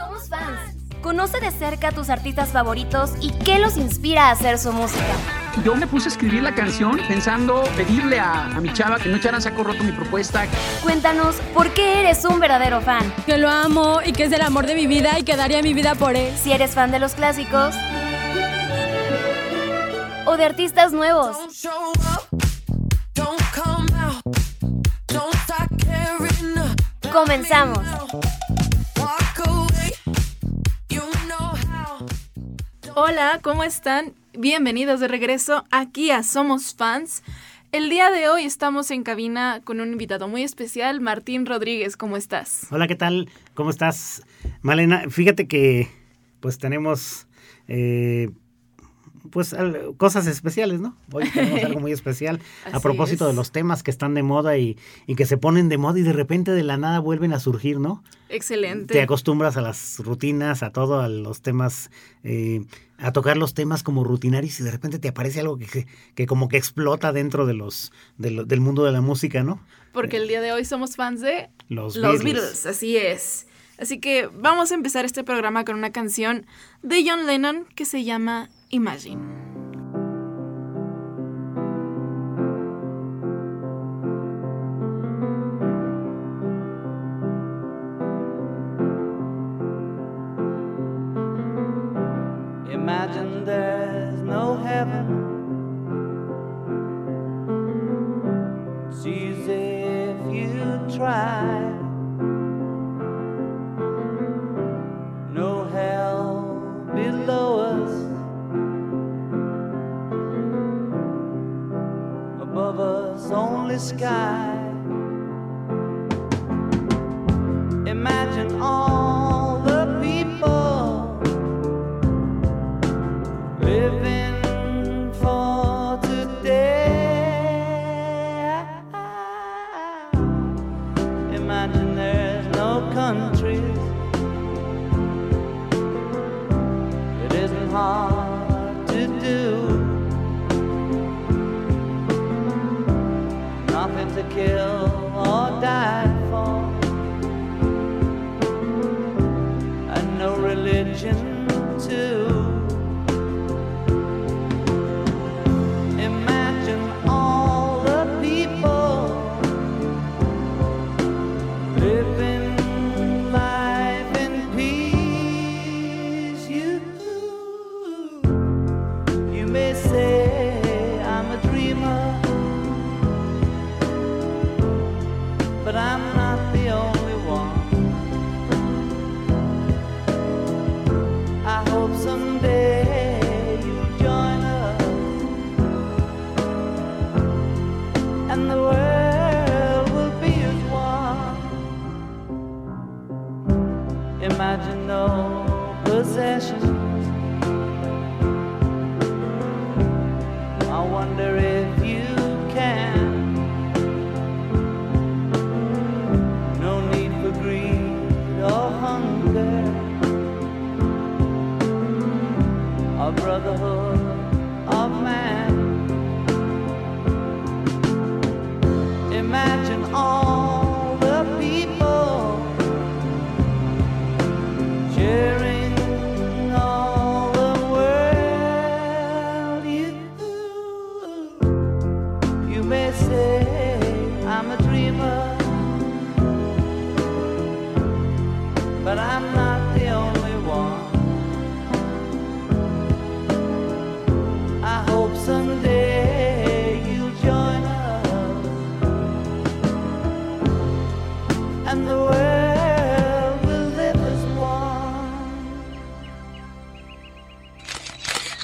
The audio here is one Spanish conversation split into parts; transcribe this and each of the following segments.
Somos fans. Conoce de cerca a tus artistas favoritos y qué los inspira a hacer su música. Yo me puse a escribir la canción pensando pedirle a, mi chava que no echaran saco roto mi propuesta. Cuéntanos por qué eres un verdadero fan. Que lo amo y que es el amor de mi vida y que daría mi vida por él. Si eres fan de los clásicos o de artistas nuevos. Comenzamos. Hola, ¿cómo están? Bienvenidos de regreso aquí a Somos Fans. El día de hoy estamos en cabina con un invitado muy especial, Martín Rodríguez. ¿Cómo estás? Hola, ¿qué tal? ¿Cómo estás, Malena? Fíjate que pues tenemos eh, pues cosas especiales, ¿no? Hoy tenemos algo muy especial a propósito de los temas que están de moda y, que se ponen de moda y de repente de la nada vuelven a surgir, ¿no? Excelente. Te acostumbras a las rutinas, a todo, a los temas, eh, a tocar los temas como rutinarios y de repente te aparece algo que, que como que explota dentro de los, del mundo de la música, ¿no? Porque el día de hoy somos fans de los, los Beatles. Así es. Así que vamos a empezar este programa con una canción de John Lennon que se llama Imagine. Imagine there's no heaven. Sky. imagine no possessions. I wonder if you can. No need for greed or hunger. Our brotherhood.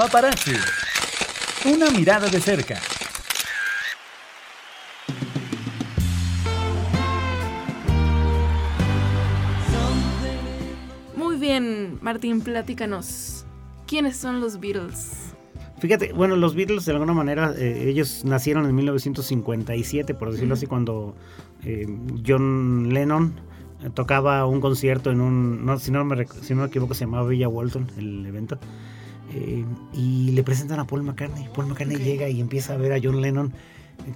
Paparazzi. Una mirada de cerca. Muy bien, Martín, platícanos. ¿Quiénes son los Beatles? Fíjate, bueno, los Beatles de alguna manera, eh, ellos nacieron en 1957, por decirlo así, cuando eh, John Lennon eh, tocaba un concierto en un, no, si, no me, si no me equivoco, se llamaba Villa Walton, el evento. Eh, y le presentan a Paul McCartney. Paul McCartney llega y empieza a ver a John Lennon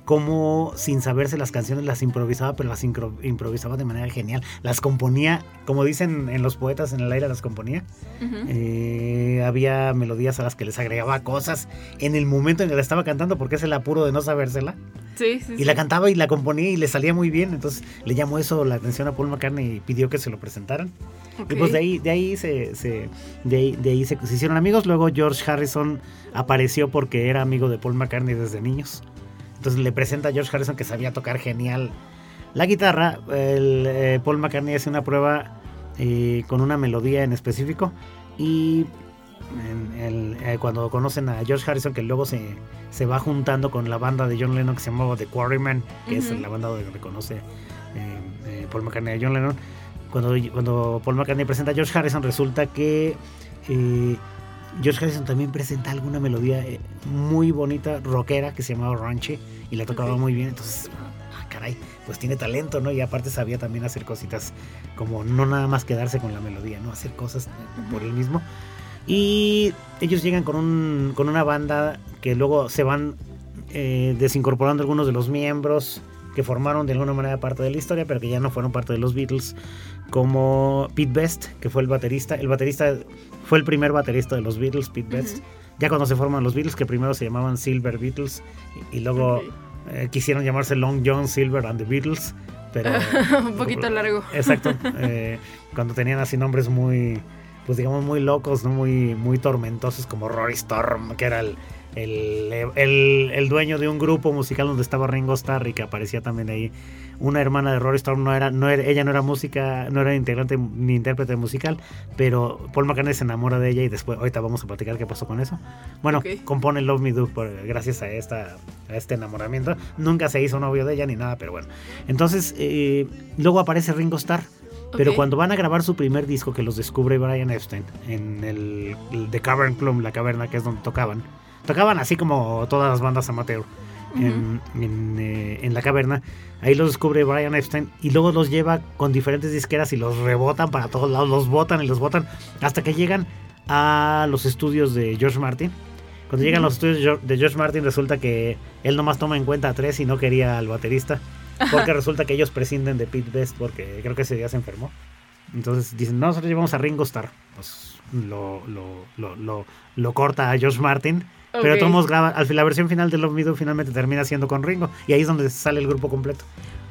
cómo sin saberse las canciones las improvisaba, pero las improvisaba de manera genial. Las componía, como dicen en los poetas en el aire, las componía. Eh, había melodías a las que les agregaba cosas en el momento en que la estaba cantando, porque es el apuro de no sabérsela. Sí, sí, Y sí. la cantaba y la componía y le salía muy bien. Entonces le llamó eso la atención a Paul McCartney y pidió que se lo presentaran. Ok. Y pues de ahí, de ahí, se, se- de ahí, de ahí se, se hicieron amigos. Luego George Harrison apareció porque era amigo de Paul McCartney desde niños. Entonces le presenta a George Harrison que sabía tocar genial la guitarra. El, eh, Paul McCartney hace una prueba eh, con una melodía en específico. Y en el- eh, cuando conocen a George Harrison, que luego se, se va juntando con la banda de John Lennon que se llamaba The Quarrymen, que es la banda donde reconoce Paul McCartney a John Lennon. Cuando, cuando Paul McCartney presenta a George Harrison, resulta que George Harrison también presenta alguna melodía eh, muy bonita, rockera, que se llamaba Ranche, y la tocaba muy bien. Entonces, ah, caray, pues tiene talento, ¿no? Y aparte sabía también hacer cositas como no nada más quedarse con la melodía, ¿no? Hacer cosas eh, por él mismo. Y ellos llegan con, un, con una banda que luego se van eh, desincorporando algunos de los miembros que formaron de alguna manera parte de la historia, pero que ya no fueron parte de los Beatles, como Pete Best, que fue el baterista. El baterista fue el primer baterista de los Beatles, Pete Best. Ya cuando se forman los Beatles, que primero se llamaban Silver Beatles, y, y luego eh, quisieron llamarse Long John Silver and the Beatles, pero... Un poquito largo. Exacto. eh, cuando tenían así nombres muy, pues digamos, muy locos, ¿no? Muy, muy tormentosos, como Rory Storm, que era el, el, el- el dueño de un grupo musical donde estaba Ringo Starr y que aparecía también ahí. Una hermana de Rory Storm no era, no era, ella no era música, no era integrante ni intérprete musical, pero Paul McCartney se enamora de ella y después, ahorita vamos a platicar qué pasó con eso. Bueno, compone Love Me Do por- gracias a, esta, a este enamoramiento. Nunca se hizo novio de ella ni nada, pero bueno. Entonces, eh, luego aparece Ringo Starr. Pero cuando van a grabar su primer disco, que los descubre Brian Epstein en el, el The Cavern Club, la caverna, que es donde tocaban. Tocaban así como todas las bandas amateur en, en, eh, en la caverna. Ahí los descubre Brian Epstein y luego los lleva con diferentes disqueras y los rebotan para todos lados, los botan y los botan hasta que llegan a los estudios de George Martin. Cuando llegan a los estudios de Geor- de George Martin resulta que él nomás toma en cuenta a tres y no quería al baterista. Porque resulta que ellos prescinden de Pete Best porque creo que ese día se enfermó. Entonces dicen, no, nosotros llevamos a Ringo Starr. Pues lo, lo, lo, lo, lo corta a George Martin. Pero todos graban, al fin, la versión final de Love Me Do finalmente termina siendo con Ringo. Y ahí es donde sale el grupo completo.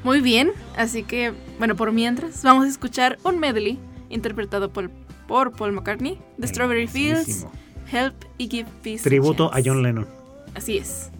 Muy bien, así que, bueno, por mientras, vamos a escuchar un medley interpretado por, por Paul McCartney, The Strawberry Fields. Help y Give Peace a Tributo a Chance. John Lennon. Así es.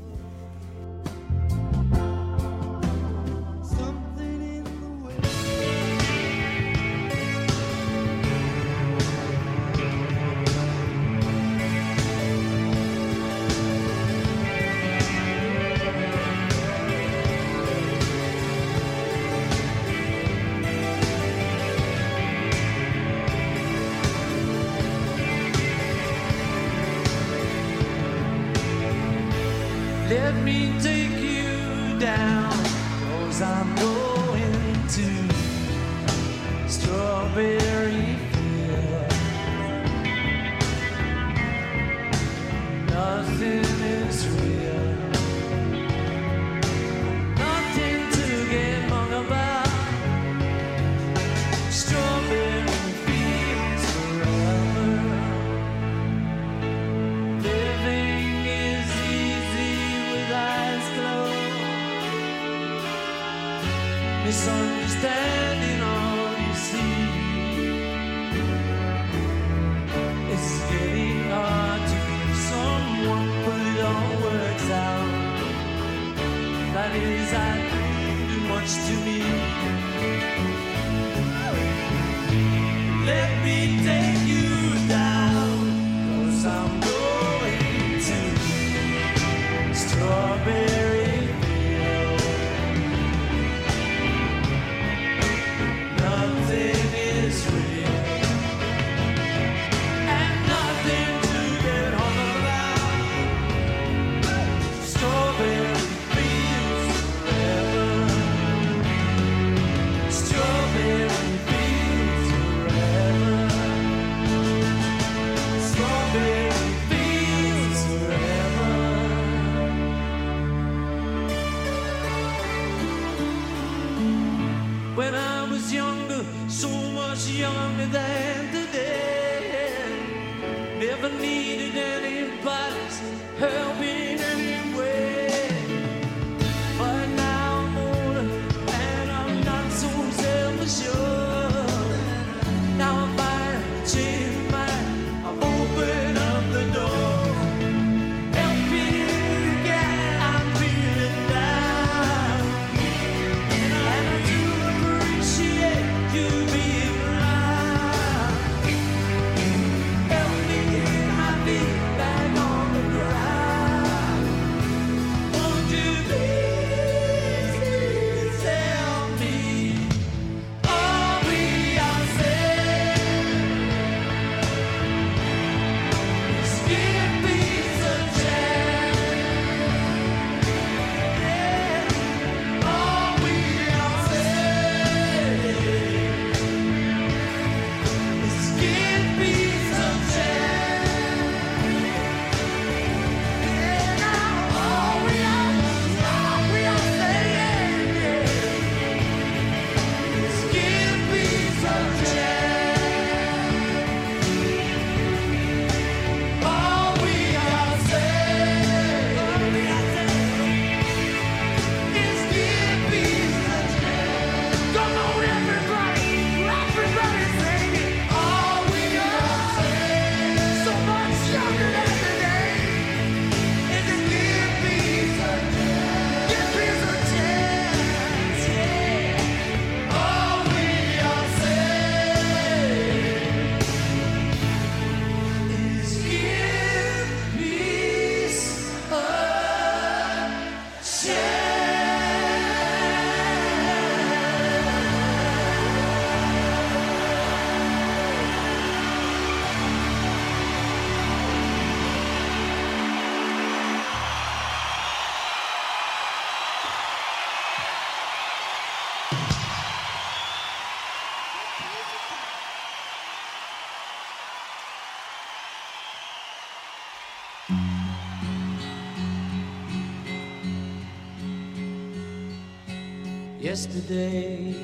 Yesterday,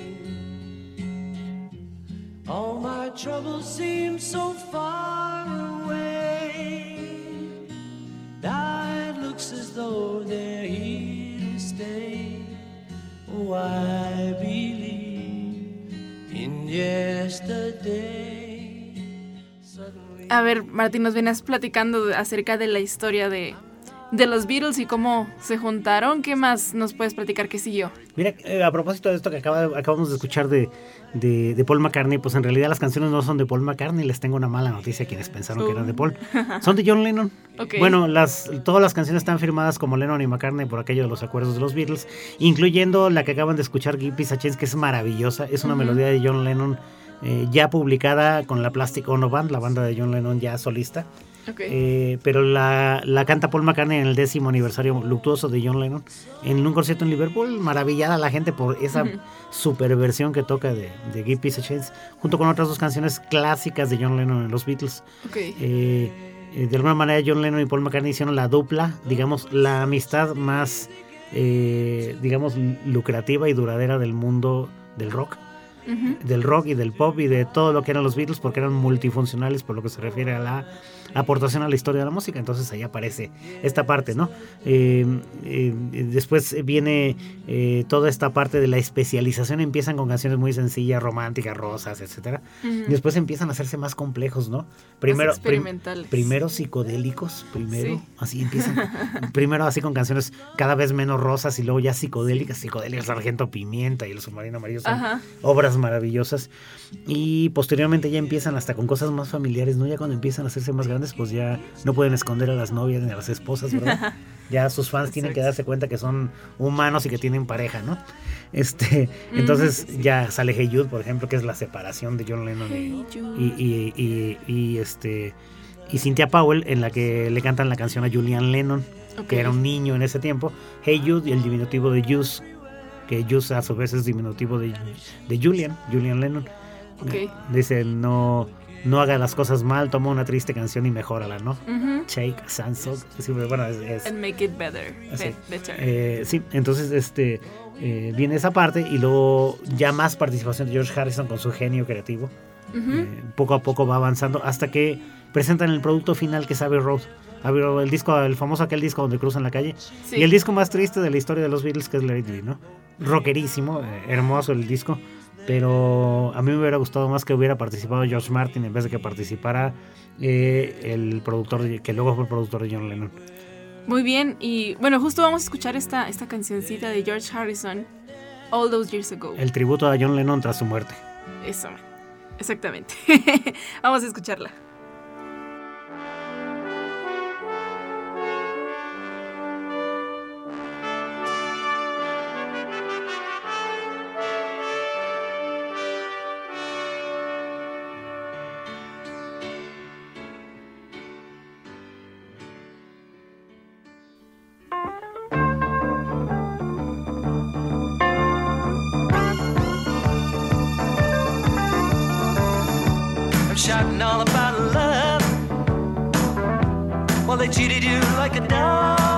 all my troubles seem so far away. Now it looks as though they're here to stay. Oh, I believe in yesterday. A ver, Martín, nos venías platicando acerca de la historia de, de los Beatles y cómo se juntaron. ¿Qué más nos puedes platicar que siguió? Mira, eh, a propósito de esto que acaba- acabamos de escuchar de, de, de Paul McCartney, pues en realidad las canciones no son de Paul McCartney, les tengo una mala noticia a quienes pensaron que eran de Paul. Son de John Lennon. Bueno, las, todas las canciones están firmadas como Lennon y McCartney por aquello de los acuerdos de los Beatles, incluyendo la que acaban de escuchar, a Chance, que es maravillosa, es una melodía de John Lennon eh, ya publicada con la Plastic Ono Band, la banda de John Lennon ya solista. Eh, pero la, la canta Paul McCartney en el décimo aniversario luctuoso de John Lennon en un concierto en Liverpool. Maravillada la gente por esa super versión que toca de, de Give Peace a Chance, junto con otras dos canciones clásicas de John Lennon en los Beatles. Eh, eh, de alguna manera John Lennon y Paul McCartney hicieron la dupla, digamos, la amistad más, eh, digamos, lucrativa y duradera del mundo del rock del rock y del pop y de todo lo que eran los Beatles porque eran multifuncionales por lo que se refiere a la aportación a la historia de la música. Entonces ahí aparece esta parte, ¿no? Eh, eh, después viene eh, toda esta parte de la especialización. Empiezan con canciones muy sencillas, románticas, rosas, etcétera. Y después empiezan a hacerse más complejos, ¿no? Primero, prim- experimentales. primero psicodélicos, primero, Sí. así empiezan. primero así con canciones cada vez menos rosas y luego ya psicodélicas, psicodélicas, Sargento Pimienta y el Submarino Amarillo son Ajá. obras maravillosas. Y posteriormente ya empiezan hasta con cosas más familiares, ¿no? Ya cuando empiezan a hacerse más grandes, pues ya no pueden esconder a las novias ni a las esposas, ¿verdad? ya sus fans tienen que darse cuenta que son humanos y que tienen pareja, ¿no? Este, entonces ya sale Hey Jude, por ejemplo, que es la separación de John Lennon y- Hey Jude. y, y, y- y, este y Cynthia Powell en la que le cantan la canción a Julian Lennon que era un niño en ese tiempo Hey Jude y el diminutivo de Juice que Juice a su vez es diminutivo de, de Julian Julian Lennon Ok. dice no no haga las cosas mal toma una triste canción y mejórala no Ujú. Shake a Song sí, bueno es- es- And make it better. Así. Better. eh, sí, entonces este eh, viene esa parte y luego ya más participación de George Harrison con su genio creativo. Ujú. Eh, poco a poco va avanzando hasta que presentan el producto final que es Abbey Road. Abbey Road, el disco, el famoso aquel disco donde cruzan la calle. Sí. Y el disco más triste de la historia de los Beatles que es It Be, ¿no? Rockerísimo, eh, hermoso el disco. Pero a mí me hubiera gustado más que hubiera participado George Martin en vez de que participara eh, el productor, de- que luego fue el productor de John Lennon. Muy bien, y bueno, justo vamos a escuchar esta, esta cancioncita de George Harrison, All Those Years Ago. El tributo a John Lennon tras su muerte. Eso, exactamente. vamos a escucharla. They treated you like a dog,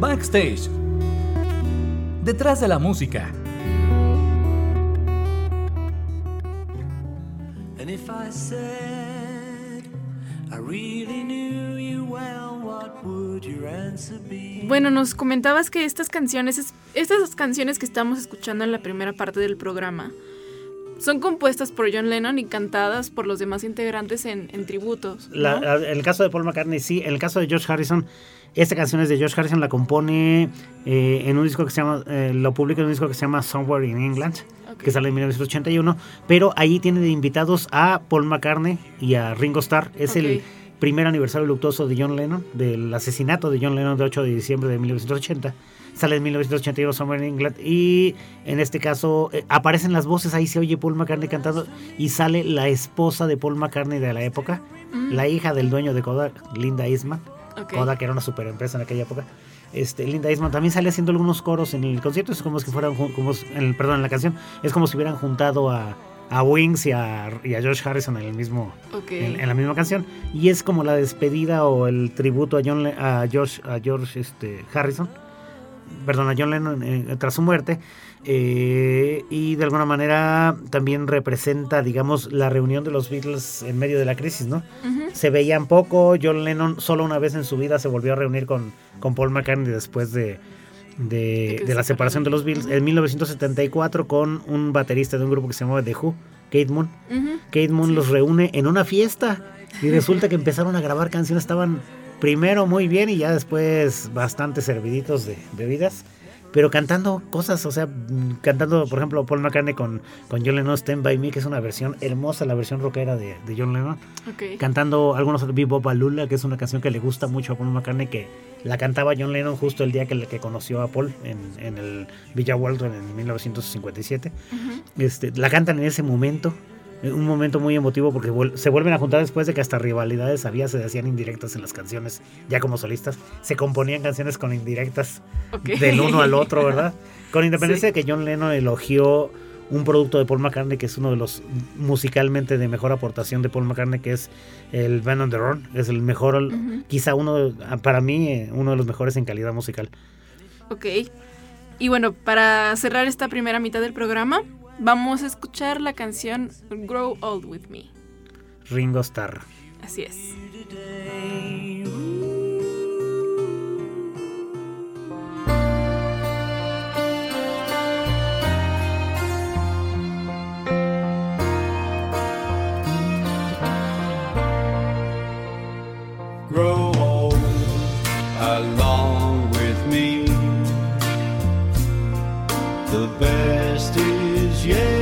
Backstage. Detrás de la música. And if I said I really knew you well, what would your answer be? Bueno, nos comentabas que estas canciones, es- estas canciones que estamos escuchando en la primera parte del programa, son compuestas por John Lennon y cantadas por los demás integrantes en, en tributos. ¿no? La- el caso de Paul McCartney, sí. En el caso de George Harrison, esta canción es de George Harrison, la compone eh, en un disco que se llama, eh, lo publica en un disco que se llama Somewhere in England, que sale en 1981. Pero ahí tiene de invitados a Paul McCartney y a Ringo Starr. Es el primer aniversario luctuoso de John Lennon, del asesinato de John Lennon de 8 de diciembre de 1980. Sale en 1981 Somewhere in England y en este caso eh, aparecen las voces, ahí se oye Paul McCartney cantando y sale la esposa de Paul McCartney de la época, la hija del dueño de Kodak, Linda Eastman. Ok. Kodak era una super empresa en aquella época. Este, Linda Eastman también sale haciendo algunos coros en el concierto, es como si fueran, como, en el, perdón, en la canción, es como si hubieran juntado a, a Wings y a, y a George Harrison en el mismo, en, en la misma canción. Y es como la despedida o el tributo a John a George a George este Harrison. Perdón a John Lennon eh, tras su muerte. Eh, y de alguna manera también representa digamos la reunión de los Beatles en medio de la crisis no se veían poco. John Lennon solo una vez en su vida se volvió a reunir con, con Paul McCartney después de de, de la se separación de los Beatles en 1974 con un baterista de un grupo que se llamaba The Who Kate Moon. Kate Moon los reúne en una fiesta y resulta que empezaron a grabar canciones, estaban primero muy bien y ya después bastante serviditos de bebidas, pero cantando cosas, o sea, mm, cantando, por ejemplo, Paul McCartney con, con John Lennon, Stand By Me, que es una versión hermosa, la versión rockera de, de John Lennon, Ok. cantando algunos Bebop Balula, que es una canción que le gusta mucho a Paul McCartney, que la cantaba John Lennon justo el día que, que conoció a Paul en, en el Villa Waldron en 1957. este, la cantan en ese momento, en un momento muy emotivo porque se vuelven a juntar después de que hasta rivalidades había, se hacían indirectas en las canciones, ya como solistas, se componían canciones con indirectas del uno al otro, ¿verdad? Con independencia de que John Lennon elogió un producto de Paul McCartney que es uno de los musicalmente de mejor aportación de Paul McCartney que es el Band on the Run, es el mejor, quizá uno, de- para mí, eh, uno de los mejores en calidad musical. Ok. Y bueno, para cerrar esta primera mitad del programa, vamos a escuchar la canción Grow Old With Me. Ringo Starr. Así es. grow old along with me. The best yeah.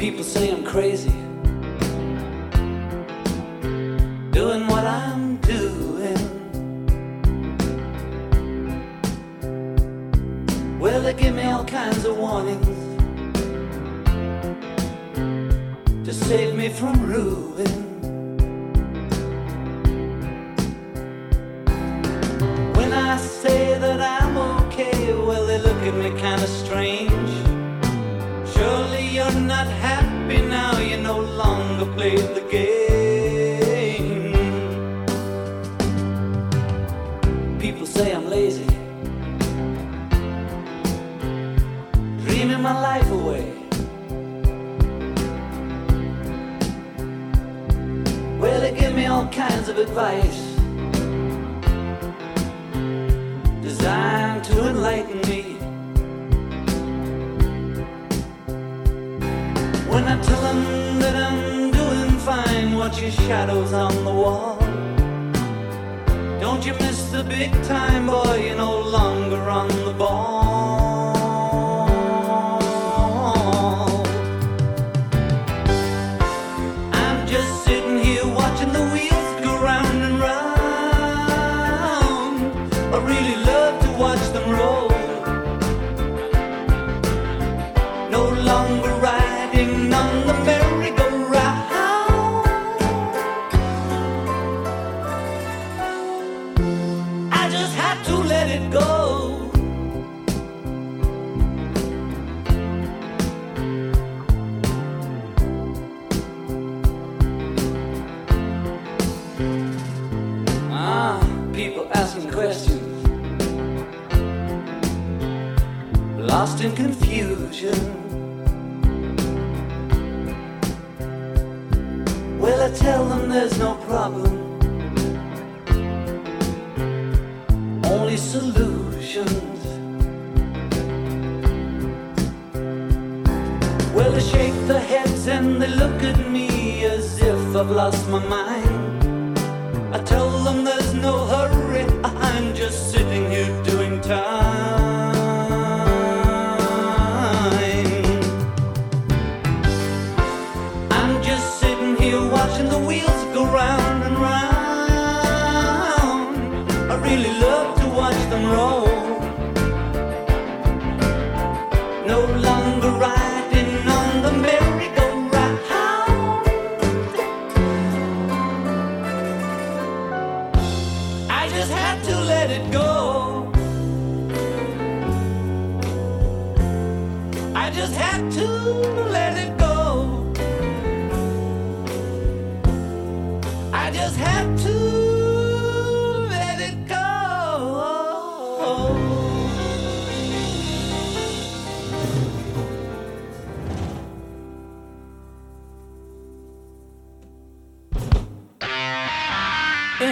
People say I'm crazy. Doing what I'm doing. Well, they give me all kinds of warnings to save me from ruin. Advice designed to enlighten me. When I tell them that I'm doing fine, watch your shadows on the wall. Don't you miss the big time, boy, you're no longer on the ball.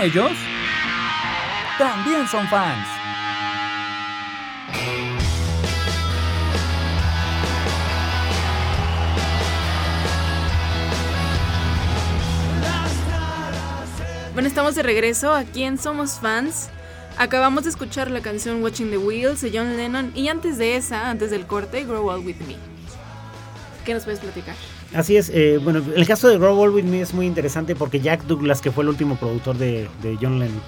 Ellos también son fans. Bueno, estamos de regreso aquí en Somos Fans. Acabamos de escuchar la canción Watching the Wheels de John Lennon y antes de esa, antes del corte, Grow Old With Me. ¿Qué nos puedes platicar? Así es, eh, bueno, el caso de With Me es muy interesante porque Jack Douglas, que fue el último productor de, de John Lennon,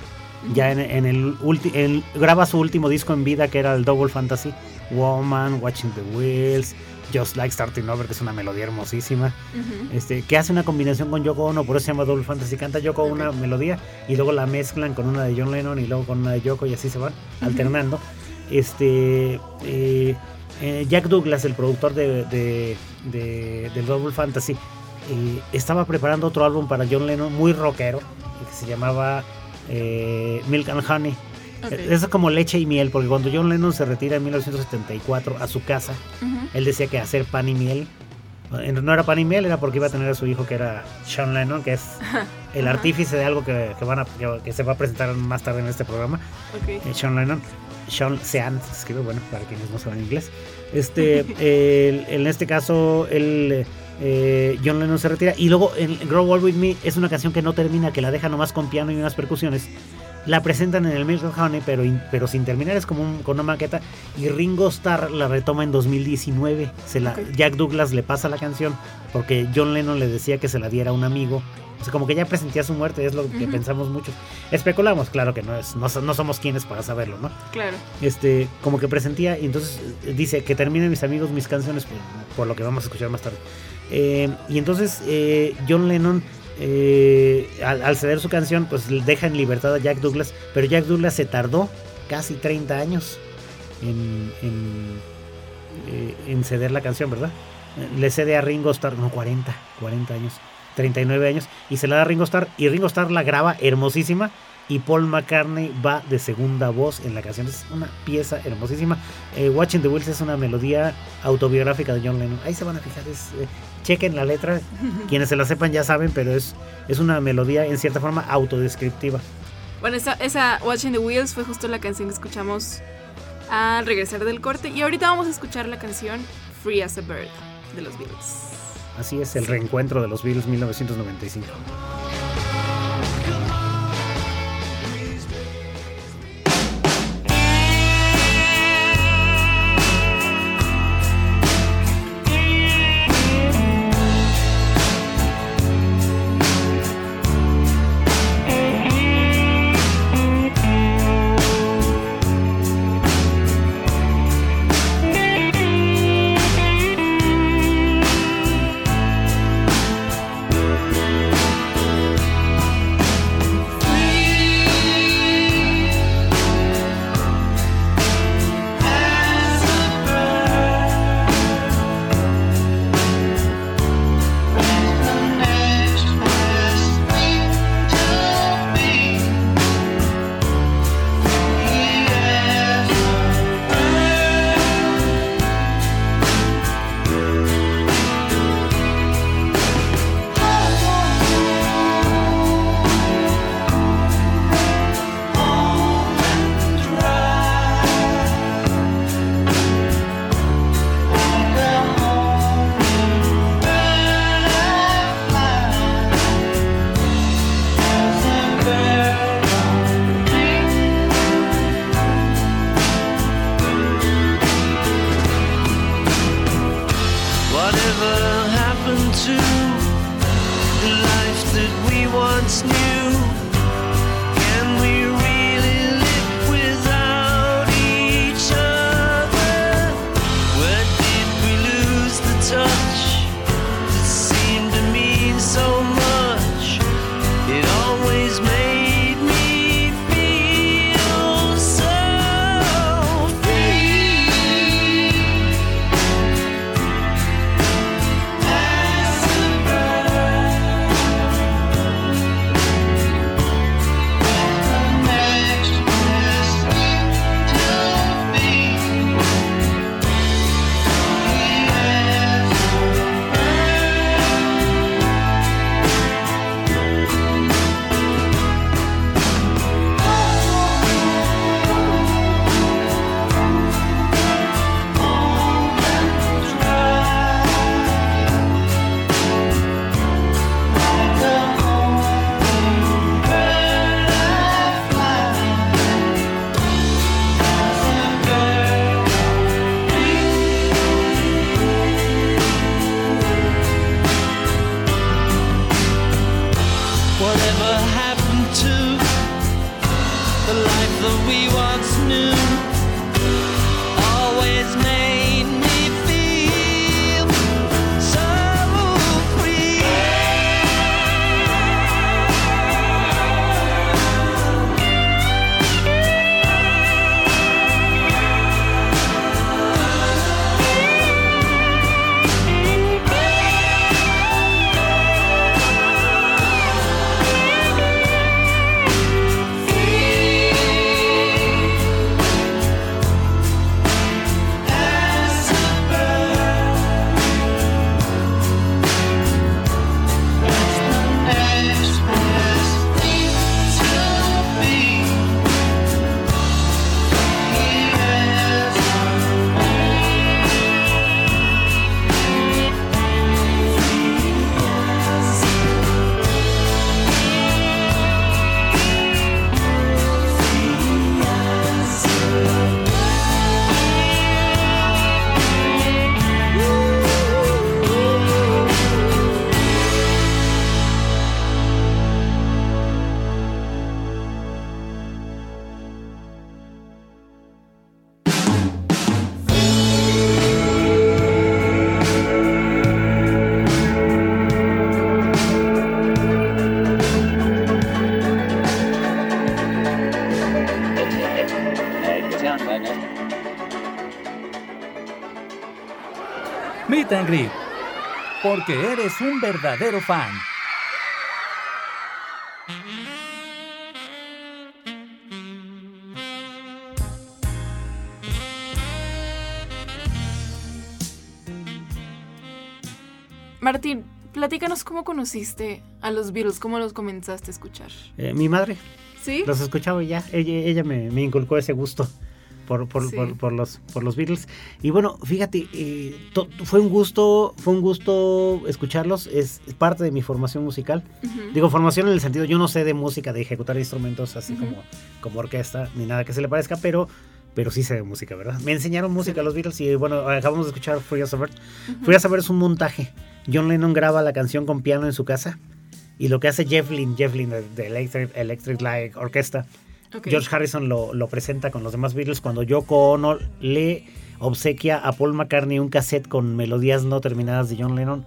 ya en, en el ulti- en- graba su último disco en vida que era el Double Fantasy, Woman, Watching the Wheels, Just Like Starting Over, que es una melodía hermosísima, este, que hace una combinación con Yoko Ono, por eso se llama Double Fantasy, canta Yoko una melodía y luego la mezclan con una de John Lennon y luego con una de Yoko y así se van alternando. Este, eh, eh, Jack Douglas, el productor de, de, Double Fantasy, eh, estaba preparando otro álbum para John Lennon muy rockero, que se llamaba eh, Milk and Honey. Ok. Es como leche y miel, porque cuando John Lennon se retira en 1974 a su casa, él decía que hacer pan y miel, no era pan y miel, era porque iba a tener a su hijo que era Sean Lennon, que es el artífice de algo que, que van a, que, que se va a presentar más tarde en este programa. Sean Lennon. Sean Sean, se escribe, bueno, para quienes no saben inglés. Este, el- en este caso, el, eh, John Lennon se retira. Y luego, en Grow Old With Me es una canción que no termina, que la deja nomás con piano y unas percusiones. la presentan en el Milk Honey, pero, in- pero sin terminar, es como un- con una maqueta. Y Ringo Starr la retoma en 2019. Se la. Jack Douglas le pasa la canción porque John Lennon le decía que se la diera a un amigo. O sea, como que ya presentía su muerte, es lo que pensamos muchos. Especulamos, claro que no, es, no, so- no somos quienes para saberlo, ¿no? Claro. este, como que presentía y entonces eh, dice que terminen mis amigos mis canciones por, por lo que vamos a escuchar más tarde. Eh, y entonces eh, John Lennon eh, al, al ceder su canción pues deja en libertad a Jack Douglas, pero Jack Douglas se tardó casi 30 años en, en, eh, en ceder la canción, ¿verdad? Le cede a Ringo Starr, no 40, 40 años, 39 años y se la da a Ringo Starr y Ringo Starr la graba hermosísima y Paul McCartney va de segunda voz en la canción. Es una pieza hermosísima. Eh, Watching the Wheels es una melodía autobiográfica de John Lennon. Ahí se van a fijar, es, eh, chequen la letra. Quienes se la sepan ya saben, pero es, es una melodía en cierta forma autodescriptiva. Bueno, esa, esa Watching the Wheels fue justo la canción que escuchamos al regresar del corte. Y ahorita vamos a escuchar la canción Free as a Bird de los Beatles. Así es el reencuentro de los Beatles 1995. Eres un verdadero fan. Martín, platícanos cómo conociste a los Beatles, cómo los comenzaste a escuchar. Eh, mi madre ¿Sí? los escuchaba y ya, ella, ella me, me inculcó ese gusto por, por, Sí. por, por los, por los Beatles. Y bueno, fíjate, eh, to- fue un gusto, fue un gusto escucharlos, es parte de mi formación musical. Ujú. Digo, formación en el sentido, yo no sé de música, de ejecutar instrumentos así Ujú. como, como orquesta, ni nada que se le parezca, pero, pero sí sé de música, ¿verdad? Me enseñaron música los Beatles y bueno, acabamos de escuchar Free as a Bird. Free as a Bird es un montaje. John Lennon graba la canción con piano en su casa y lo que hace Jeff Lynne, Jeff Lynne de- de Electric, Electric Light Orchestra, George Harrison lo, lo presenta con los demás Beatles cuando Yoko Ono le obsequia a Paul McCartney un cassette con melodías no terminadas de John Lennon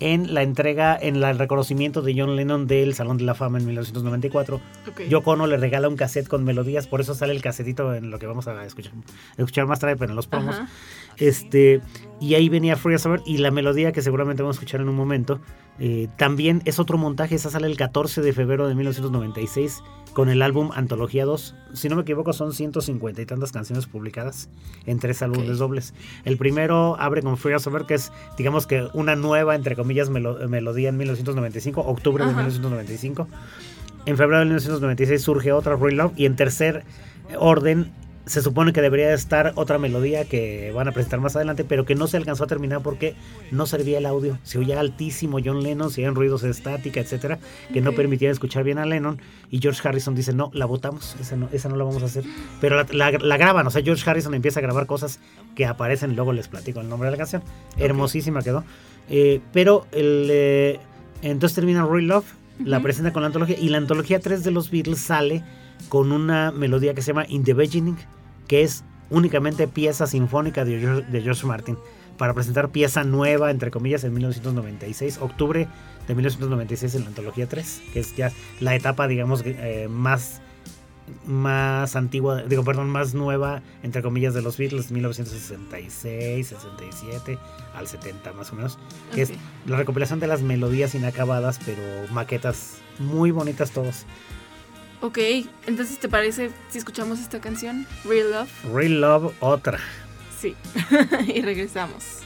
en la entrega, en el reconocimiento de John Lennon del Salón de la Fama en 1994. Ok. Yoko Ono le regala un cassette con melodías, por eso sale el casetito en lo que vamos a escuchar, escuchar más tarde, pero en los promos. Ajá. Este, y ahí venía Free as a Bird y la melodía que seguramente vamos a escuchar en un momento. eh, también es otro montaje, esa sale el 14 de febrero de 1996 con el álbum Antología 2. Si no me equivoco, son 150 y tantas canciones publicadas en tres álbumes dobles. El primero abre con Free as a Bird, que es, digamos que una nueva, entre comillas, melo- melodía en 1995, octubre de Ajá. 1995. En febrero de 1996 surge otra, Real Love, y en tercer orden se supone que debería estar otra melodía que van a presentar más adelante, pero que no se alcanzó a terminar porque no servía el audio. Se oía altísimo John Lennon, se oían ruidos de estática, etcétera, que no permitían escuchar bien a Lennon. Y George Harrison dice: No, la votamos, esa no, esa no la vamos a hacer. Pero la, la- la graban, o sea, George Harrison empieza a grabar cosas que aparecen, luego les platico el nombre de la canción. Hermosísima quedó. Eh, pero el, eh, entonces termina Real Love, la presenta con la antología, y la antología 3 de los Beatles sale con una melodía que se llama In the Beginning, que es únicamente pieza sinfónica de George, de George Martin, para presentar pieza nueva, entre comillas, en 1996, octubre de 1996 en la antología 3, que es ya la etapa, digamos, eh, más más antigua, digo, perdón, más nueva, entre comillas, de los Beatles, 1966, 67 al 70 más o menos, que es la recopilación de las melodías inacabadas, pero maquetas muy bonitas todos. Ok, entonces ¿te parece si escuchamos esta canción? Real Love. Real Love, otra. Sí. y regresamos.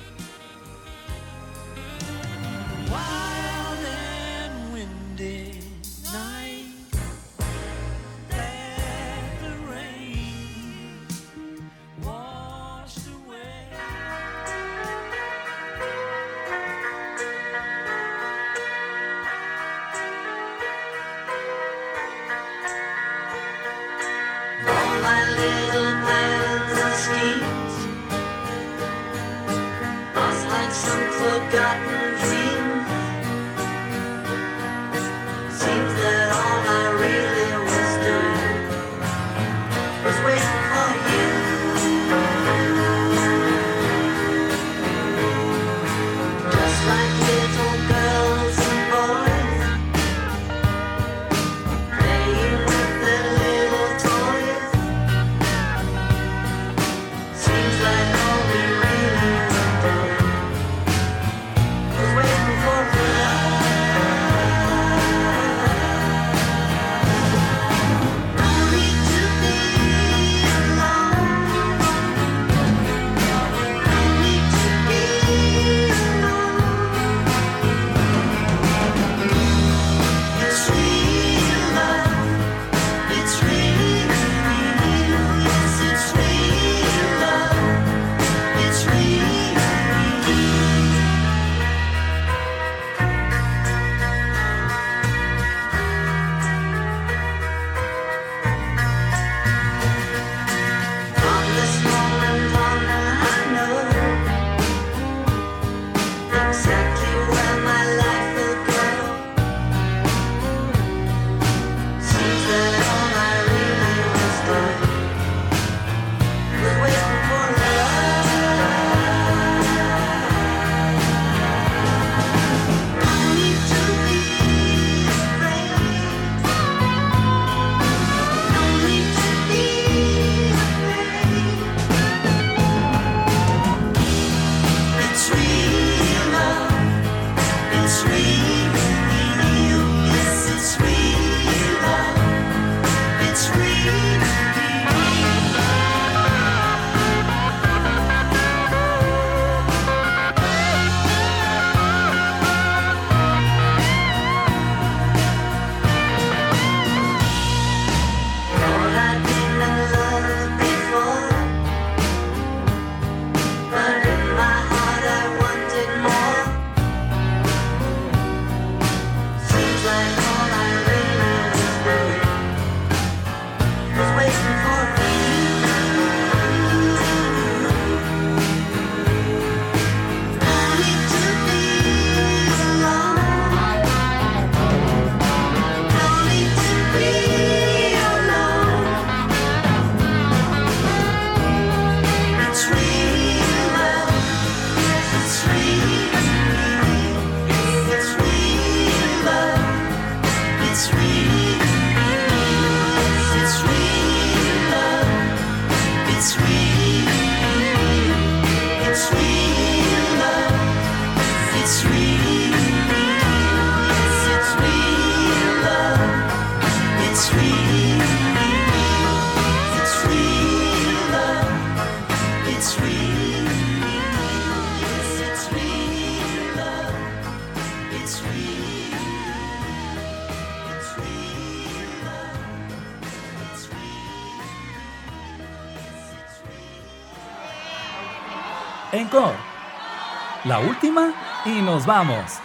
Vamos.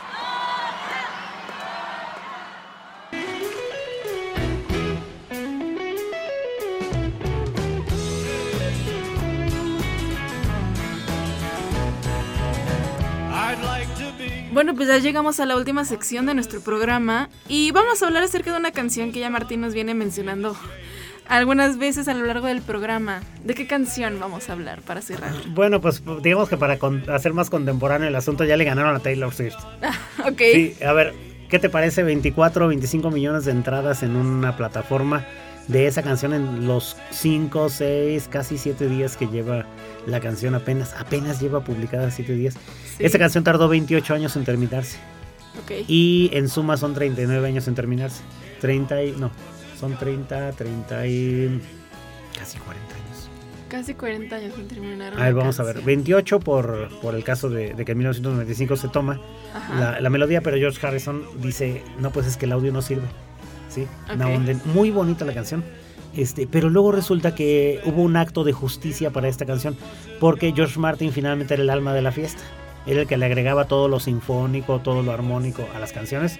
Be. Bueno, pues ya llegamos a la última sección de nuestro programa y vamos a hablar acerca de una canción que ya Martín nos viene mencionando algunas veces a lo largo del programa. ¿De qué canción vamos a hablar para cerrar? Bueno, pues digamos que para hacer más contemporáneo el asunto ya le ganaron a Taylor Swift. ok. Sí, a ver, ¿qué te parece 24 o 25 millones de entradas en una plataforma de esa canción en los 5, 6, casi 7 días que lleva la canción apenas, apenas lleva publicada 7 días? Sí. Esta canción tardó 28 años en terminarse Ok. y en suma son 39 años en terminarse. 30 y no, son 30, 30 y casi 40 años. Casi 40 años en terminar. A ver, vamos a ver. canción. 28 por, por el caso de, de que en 1995 se toma la, la melodía, pero George Harrison dice, no, pues es que el audio no sirve. ¿Sí? Muy bonita la canción. Este, pero luego resulta que hubo un acto de justicia para esta canción, porque George Martin finalmente era el alma de la fiesta. Era el que le agregaba todo lo sinfónico, todo lo armónico a las canciones.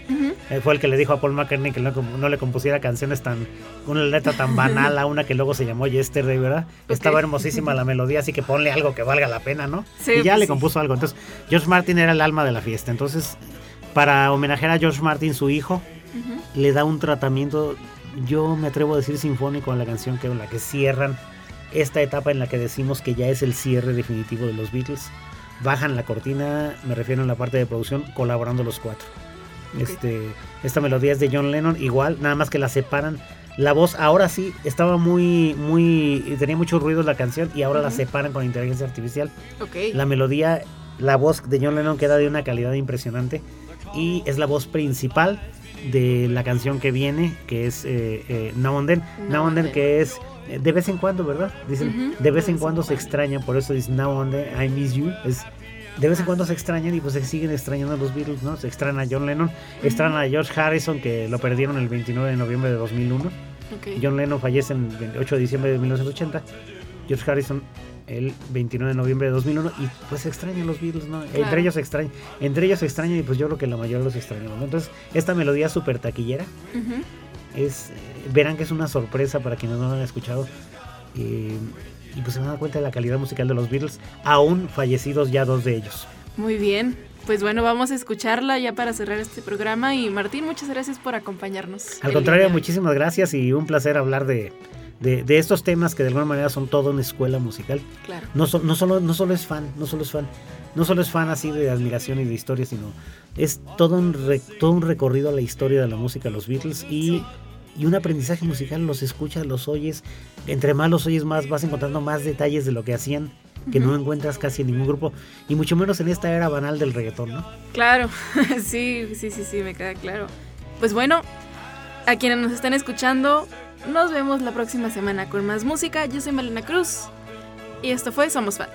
Eh, fue el que le dijo a Paul McCartney que no, no le compusiera canciones tan. una letra tan banal a una que luego se llamó Yesterday, ¿verdad? Estaba hermosísima la melodía, así que ponle algo que valga la pena, ¿no? Sí, y ya pues le sí. compuso algo. Entonces, George Martin era el alma de la fiesta. Entonces, para homenajear a George Martin, su hijo, le da un tratamiento, yo me atrevo a decir sinfónico a la canción que la que cierran esta etapa en la que decimos que ya es el cierre definitivo de los Beatles. Bajan la cortina, me refiero en la parte de producción, colaborando los cuatro. Este, esta melodía es de John Lennon, igual, nada más que la separan. La voz ahora sí estaba muy, muy, tenía mucho ruido la canción y ahora la separan con inteligencia artificial. Ok. La melodía, la voz de John Lennon queda de una calidad impresionante y es la voz principal de la canción que viene, que es eh, eh, Now and Then. Now, and Then, que es eh, de vez en cuando, ¿verdad? Dicen, de vez en cuando se extraña, por eso dice Now and Then, I miss you. Es, de vez en cuando se extrañan y pues se siguen extrañando a los Beatles, ¿no? Se extrañan a John Lennon, extrañan a George Harrison, que lo perdieron el 29 de noviembre de 2001. Ok. John Lennon fallece el 28 de diciembre de 1980. George Harrison el 29 de noviembre de 2001 y pues extrañan los Beatles, ¿no? Claro. Entre ellos extrañan, entre ellos extrañan y pues yo creo que la mayoría los extrañamos, ¿no? Entonces, esta melodía súper taquillera es, eh, verán que es una sorpresa para quienes no lo han escuchado eh, y pues se van a dar cuenta de la calidad musical de los Beatles, aún fallecidos ya dos de ellos. Muy bien. Pues bueno, vamos a escucharla ya para cerrar este programa. Y Martín, muchas gracias por acompañarnos. Al contrario, muchísimas gracias y un placer hablar de, de, de estos temas que de alguna manera son toda una escuela musical. Claro. No, so- no, solo, no solo es fan, no solo es fan, no solo es fan así de admiración y de historia, sino es todo un, re- todo un recorrido a la historia de la música, los Beatles y, y un aprendizaje musical, los escuchas, los oyes, entre más los oyes más vas encontrando más detalles de lo que hacían que no encuentras casi en ningún grupo y mucho menos en esta era banal del reggaetón, ¿no? Claro, sí, sí, sí, sí, me queda claro. Pues bueno, a quienes nos están escuchando, nos vemos la próxima semana con más música. Yo soy Malena Cruz y esto fue Somos Fans.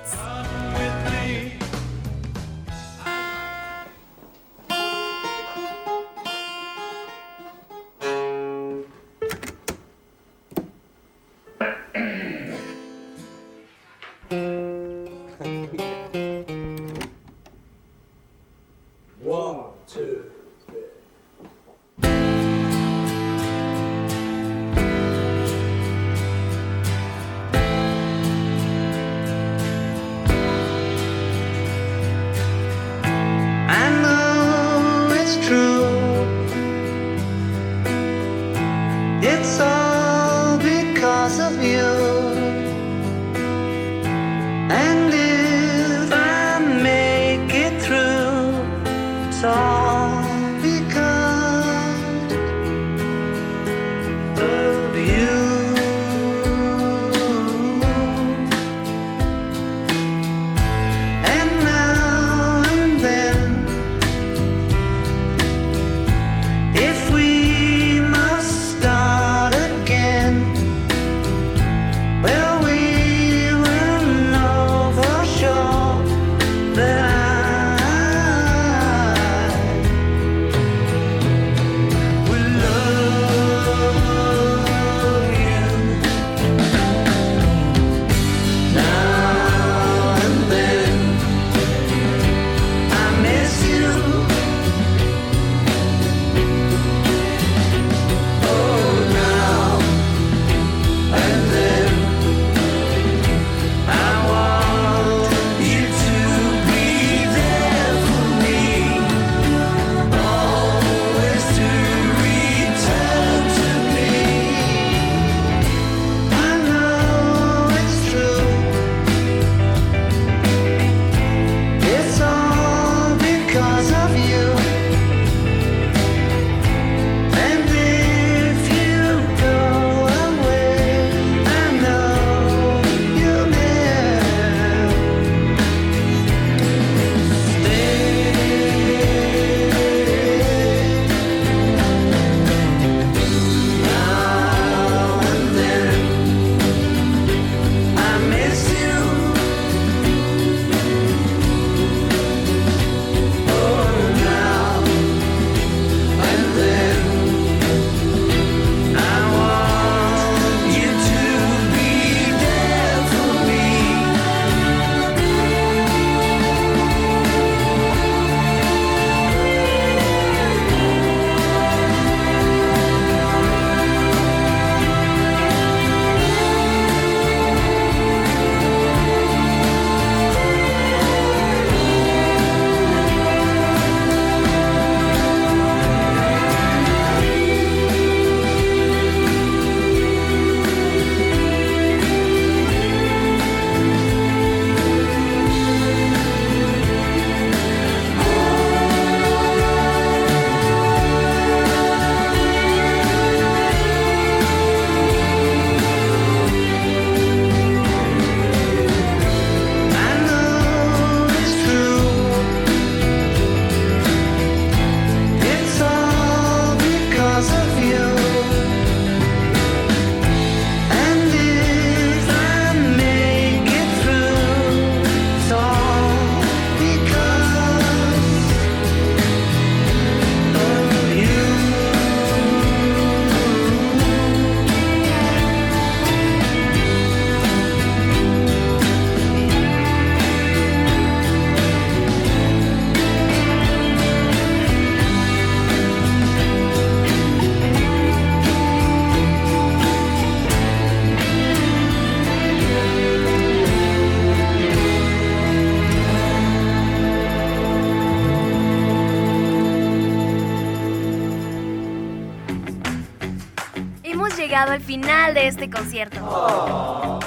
Este concierto.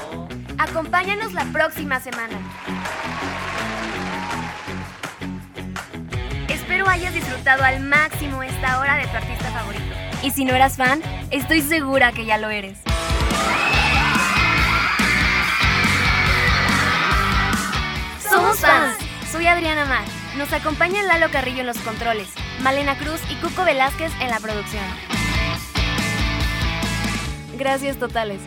Acompáñanos la próxima semana. Espero hayas disfrutado al máximo esta hora de tu artista favorito. Y si no eras fan, estoy segura que ya lo eres. Somos fans. Soy Adriana Mar. Nos acompaña Lalo Carrillo en los controles, Malena Cruz y Cuco Velázquez en la producción. Gracias totales.